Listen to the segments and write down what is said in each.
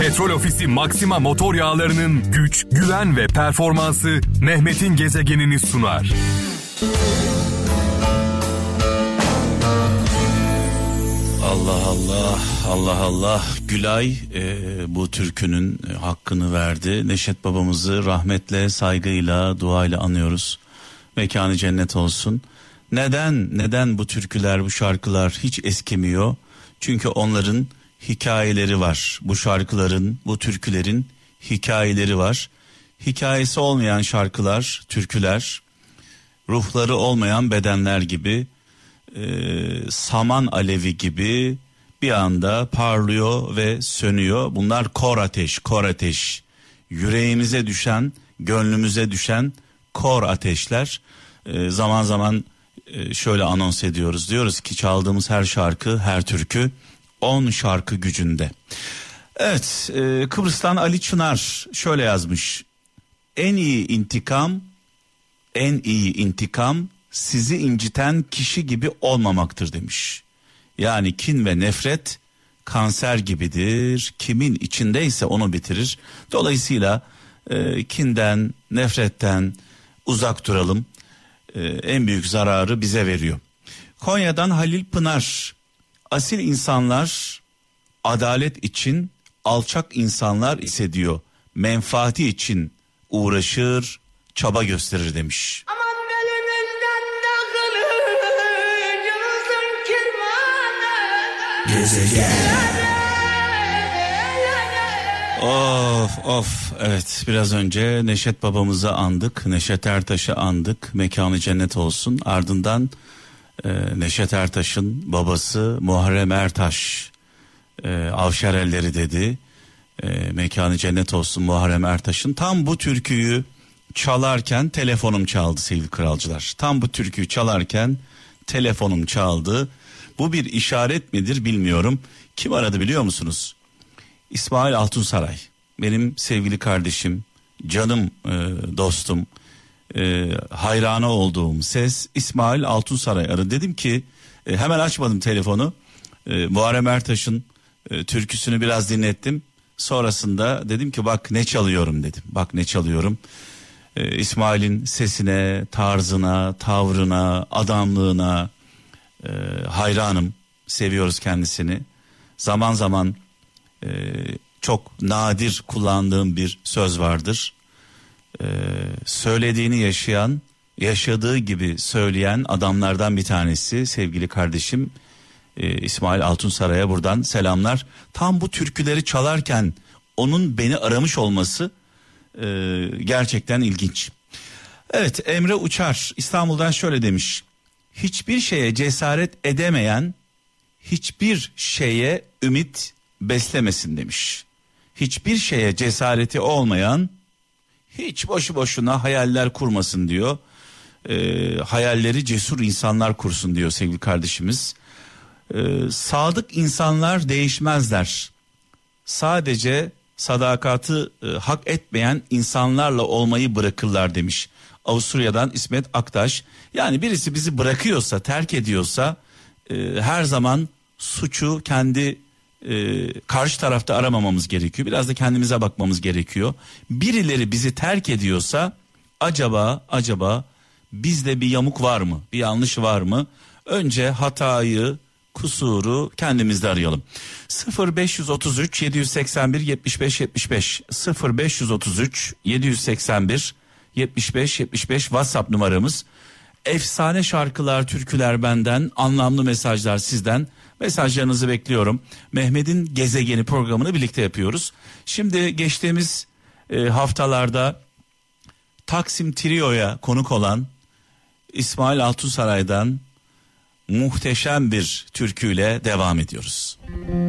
Petrol Ofisi Maxima motor yağlarının güç, güven ve performansı Mehmet'in gezegenini sunar. Allah Allah Allah Allah Gülay e, bu türkünün hakkını verdi. Neşet babamızı rahmetle, saygıyla, duayla anıyoruz. Mekanı cennet olsun. Neden neden bu türküler, bu şarkılar hiç eskimiyor? Çünkü onların hikayeleri var. Bu şarkıların, bu türkülerin hikayeleri var. Hikayesi olmayan şarkılar, türküler, ruhları olmayan bedenler gibi, e, saman alevi gibi bir anda parlıyor ve sönüyor. Bunlar kor ateş, kor ateş. Yüreğimize düşen, gönlümüze düşen kor ateşler. E, zaman zaman e, şöyle anons ediyoruz. Diyoruz ki çaldığımız her şarkı, her türkü 10 şarkı gücünde. Evet e, Kıbrıs'tan Ali Çınar şöyle yazmış. En iyi intikam, en iyi intikam sizi inciten kişi gibi olmamaktır demiş. Yani kin ve nefret kanser gibidir. Kimin içindeyse onu bitirir. Dolayısıyla e, kinden, nefretten uzak duralım. E, en büyük zararı bize veriyor. Konya'dan Halil Pınar asil insanlar adalet için alçak insanlar ise diyor menfaati için uğraşır çaba gösterir demiş. Of of evet biraz önce Neşet babamızı andık Neşet Ertaş'ı andık mekanı cennet olsun. Ardından e, Neşet Ertaş'ın babası Muharrem Ertaş e, Avşarelleri dedi. E, mekanı cennet olsun Muharrem Ertaş'ın. Tam bu türküyü çalarken telefonum çaldı sevgili kralcılar. Tam bu türküyü çalarken telefonum çaldı. Bu bir işaret midir bilmiyorum. Kim aradı biliyor musunuz? İsmail Altunsaray. Benim sevgili kardeşim canım e, dostum e, hayranı olduğum ses İsmail Altunsaray aradı. Dedim ki e, hemen açmadım telefonu. E, Muharrem Ertaş'ın e, türküsünü biraz dinlettim. Sonrasında dedim ki bak ne çalıyorum dedim. Bak ne çalıyorum. E, İsmail'in sesine, tarzına, tavrına, adamlığına e, hayranım. Seviyoruz kendisini. Zaman zaman e, çok nadir kullandığım bir söz vardır e, söylediğini yaşayan, yaşadığı gibi söyleyen adamlardan bir tanesi sevgili kardeşim e, İsmail Altunsaray'a buradan selamlar. Tam bu türküleri çalarken onun beni aramış olması e, gerçekten ilginç. Evet Emre Uçar İstanbul'dan şöyle demiş. Hiçbir şeye cesaret edemeyen hiçbir şeye ümit beslemesin demiş. Hiçbir şeye cesareti olmayan hiç boşu boşuna hayaller kurmasın diyor. Ee, hayalleri cesur insanlar kursun diyor sevgili kardeşimiz. Ee, sadık insanlar değişmezler. Sadece sadakatı e, hak etmeyen insanlarla olmayı bırakırlar demiş. Avusturya'dan İsmet Aktaş. Yani birisi bizi bırakıyorsa, terk ediyorsa e, her zaman suçu kendi e, karşı tarafta aramamamız gerekiyor. Biraz da kendimize bakmamız gerekiyor. Birileri bizi terk ediyorsa acaba acaba bizde bir yamuk var mı? Bir yanlış var mı? Önce hatayı, kusuru kendimizde arayalım. 0533 781 75 75 0533 781 75 75 WhatsApp numaramız. Efsane şarkılar, türküler benden, anlamlı mesajlar sizden. Mesajlarınızı bekliyorum. Mehmet'in gezegeni programını birlikte yapıyoruz. Şimdi geçtiğimiz e, haftalarda Taksim Trio'ya konuk olan İsmail Altunsaray'dan muhteşem bir türküyle devam ediyoruz. Of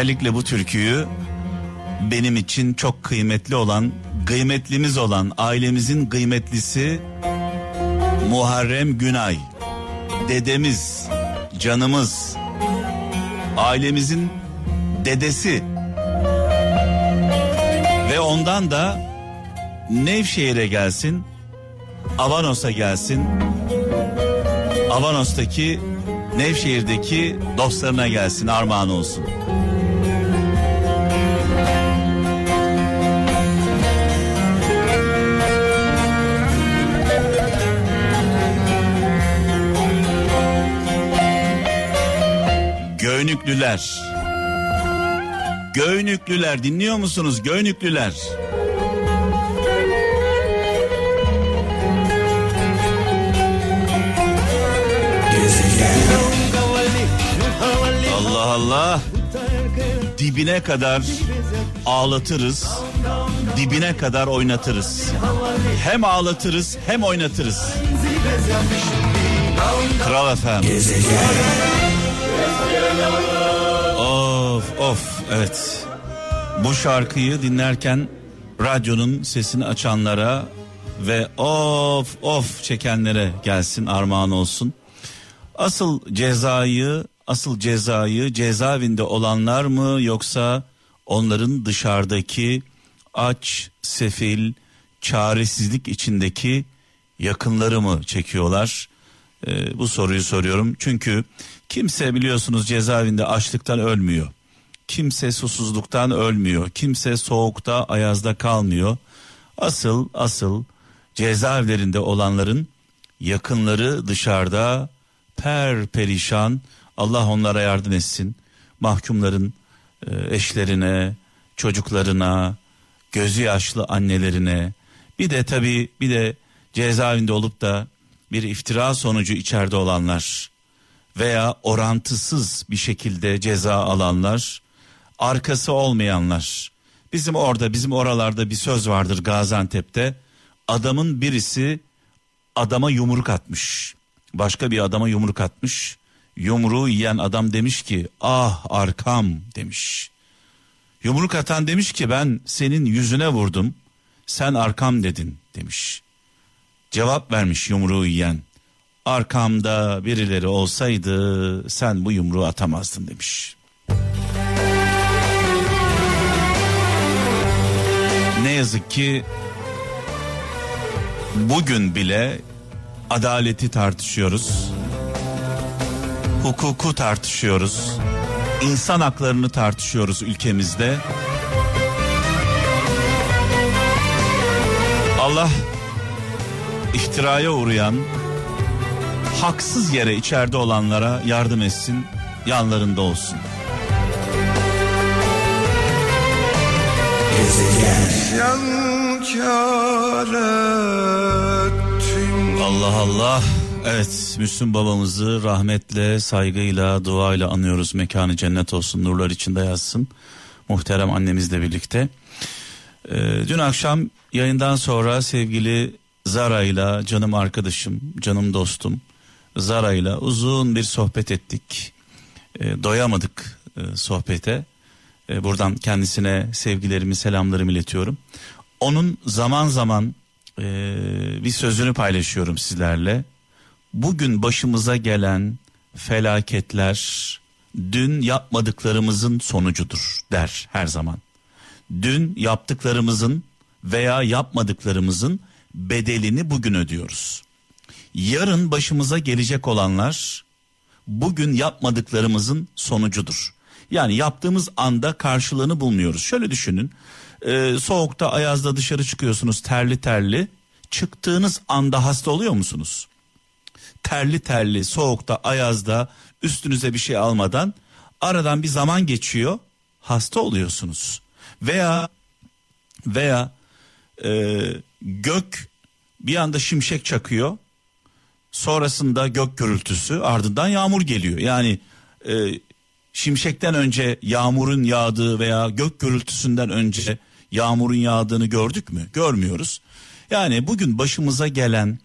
özellikle bu türküyü benim için çok kıymetli olan, kıymetlimiz olan ailemizin kıymetlisi Muharrem Günay. Dedemiz, canımız, ailemizin dedesi ve ondan da Nevşehir'e gelsin, Avanos'a gelsin. Avanos'taki Nevşehir'deki dostlarına gelsin armağan olsun. Göynüklüler. Göynüklüler dinliyor musunuz? Göynüklüler. Allah Allah. Dibine kadar ağlatırız. Dibine kadar oynatırız. Hem ağlatırız hem oynatırız. Kral efem. Of of evet. Bu şarkıyı dinlerken radyonun sesini açanlara ve of of çekenlere gelsin armağan olsun. Asıl cezayı, asıl cezayı cezaevinde olanlar mı yoksa onların dışarıdaki aç, sefil, çaresizlik içindeki yakınları mı çekiyorlar? Ee, bu soruyu soruyorum. Çünkü kimse biliyorsunuz cezaevinde açlıktan ölmüyor. Kimse susuzluktan ölmüyor. Kimse soğukta, ayazda kalmıyor. Asıl asıl cezaevlerinde olanların yakınları dışarıda per perişan. Allah onlara yardım etsin. Mahkumların e, eşlerine, çocuklarına, gözü yaşlı annelerine, bir de tabii bir de cezaevinde olup da bir iftira sonucu içeride olanlar veya orantısız bir şekilde ceza alanlar, arkası olmayanlar. Bizim orada, bizim oralarda bir söz vardır Gaziantep'te. Adamın birisi adama yumruk atmış. Başka bir adama yumruk atmış. Yumruğu yiyen adam demiş ki ah arkam demiş. Yumruk atan demiş ki ben senin yüzüne vurdum. Sen arkam dedin demiş. Cevap vermiş yumruğu yiyen. Arkamda birileri olsaydı sen bu yumruğu atamazdın demiş. Ne yazık ki bugün bile adaleti tartışıyoruz. Hukuku tartışıyoruz. İnsan haklarını tartışıyoruz ülkemizde. Allah iftiraya uğrayan haksız yere içeride olanlara yardım etsin, yanlarında olsun. Allah Allah. Evet Müslüm babamızı rahmetle, saygıyla, duayla anıyoruz. Mekanı cennet olsun, nurlar içinde yazsın. Muhterem annemizle birlikte. Ee, dün akşam yayından sonra sevgili Zara ile canım arkadaşım, canım dostum Zara ile uzun bir sohbet ettik. Ee, doyamadık e, sohbete. Ee, buradan kendisine sevgilerimi, selamlarımı iletiyorum. Onun zaman zaman e, bir sözünü paylaşıyorum sizlerle. Bugün başımıza gelen felaketler dün yapmadıklarımızın sonucudur der her zaman. Dün yaptıklarımızın veya yapmadıklarımızın bedelini bugün ödüyoruz. Yarın başımıza gelecek olanlar bugün yapmadıklarımızın sonucudur. Yani yaptığımız anda karşılığını bulmuyoruz. Şöyle düşünün. e, soğukta ayazda dışarı çıkıyorsunuz terli terli. Çıktığınız anda hasta oluyor musunuz? Terli terli soğukta ayazda üstünüze bir şey almadan aradan bir zaman geçiyor hasta oluyorsunuz. Veya veya e, gök bir anda şimşek çakıyor sonrasında gök gürültüsü ardından yağmur geliyor. Yani e, şimşekten önce yağmurun yağdığı veya gök gürültüsünden önce yağmurun yağdığını gördük mü? Görmüyoruz. Yani bugün başımıza gelen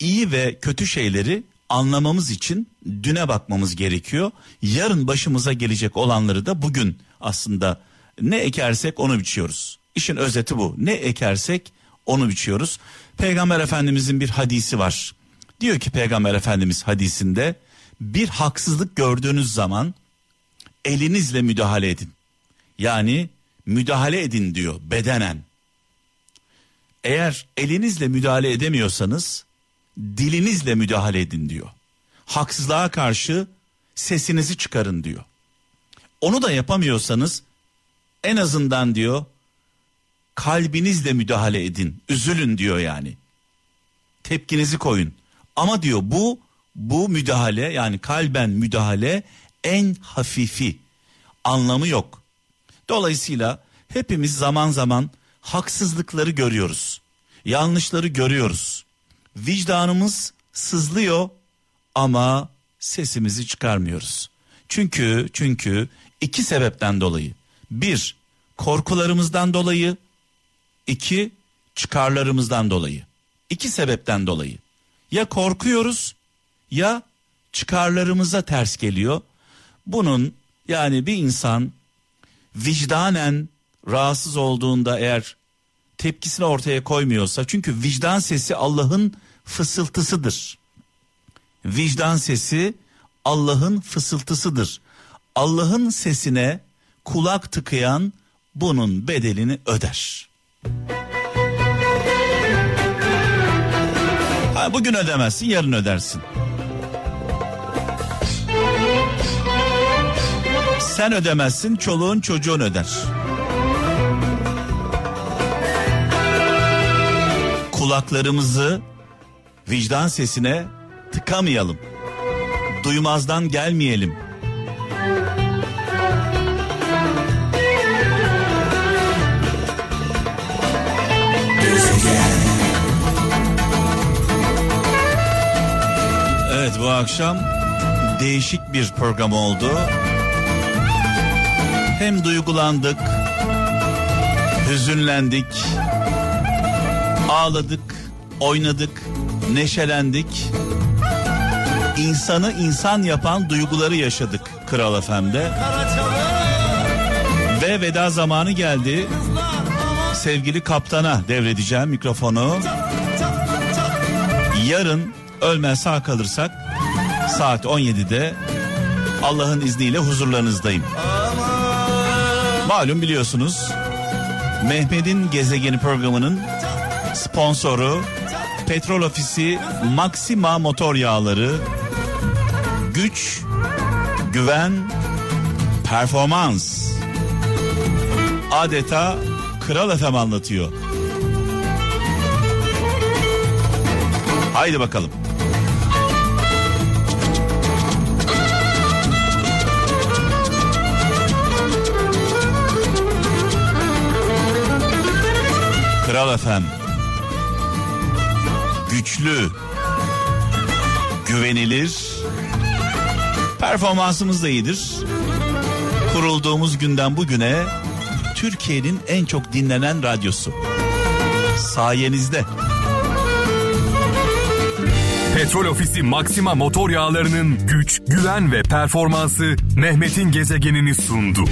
iyi ve kötü şeyleri anlamamız için düne bakmamız gerekiyor. Yarın başımıza gelecek olanları da bugün aslında ne ekersek onu biçiyoruz. İşin özeti bu. Ne ekersek onu biçiyoruz. Peygamber Efendimizin bir hadisi var. Diyor ki Peygamber Efendimiz hadisinde bir haksızlık gördüğünüz zaman elinizle müdahale edin. Yani müdahale edin diyor bedenen. Eğer elinizle müdahale edemiyorsanız dilinizle müdahale edin diyor. Haksızlığa karşı sesinizi çıkarın diyor. Onu da yapamıyorsanız en azından diyor kalbinizle müdahale edin. Üzülün diyor yani. Tepkinizi koyun. Ama diyor bu bu müdahale yani kalben müdahale en hafifi. Anlamı yok. Dolayısıyla hepimiz zaman zaman haksızlıkları görüyoruz. Yanlışları görüyoruz. Vicdanımız sızlıyor ama sesimizi çıkarmıyoruz. Çünkü çünkü iki sebepten dolayı. Bir, korkularımızdan dolayı. iki çıkarlarımızdan dolayı. İki sebepten dolayı. Ya korkuyoruz ya çıkarlarımıza ters geliyor. Bunun yani bir insan vicdanen rahatsız olduğunda eğer tepkisini ortaya koymuyorsa çünkü vicdan sesi Allah'ın fısıltısıdır. Vicdan sesi Allah'ın fısıltısıdır. Allah'ın sesine kulak tıkayan bunun bedelini öder. Bugün ödemezsin yarın ödersin. Sen ödemezsin çoluğun çocuğun öder. Kulaklarımızı vicdan sesine tıkamayalım. Duymazdan gelmeyelim. Bu akşam değişik bir program oldu. Hem duygulandık, hüzünlendik, ağladık, oynadık, neşelendik. İnsanı insan yapan duyguları yaşadık Kral FM'de. Ve veda zamanı geldi. Sevgili kaptana devredeceğim mikrofonu. Yarın ölmez sağ kalırsak saat 17'de Allah'ın izniyle huzurlarınızdayım. Malum biliyorsunuz Mehmet'in gezegeni programının sponsoru Petrol Ofisi Maxima Motor Yağları güç, güven, performans adeta Kral Efem anlatıyor. Haydi bakalım. Kral Efem güçlü, güvenilir, performansımız da iyidir. Kurulduğumuz günden bugüne Türkiye'nin en çok dinlenen radyosu. Sayenizde. Petrol Ofisi Maxima motor yağlarının güç, güven ve performansı Mehmet'in gezegenini sundu.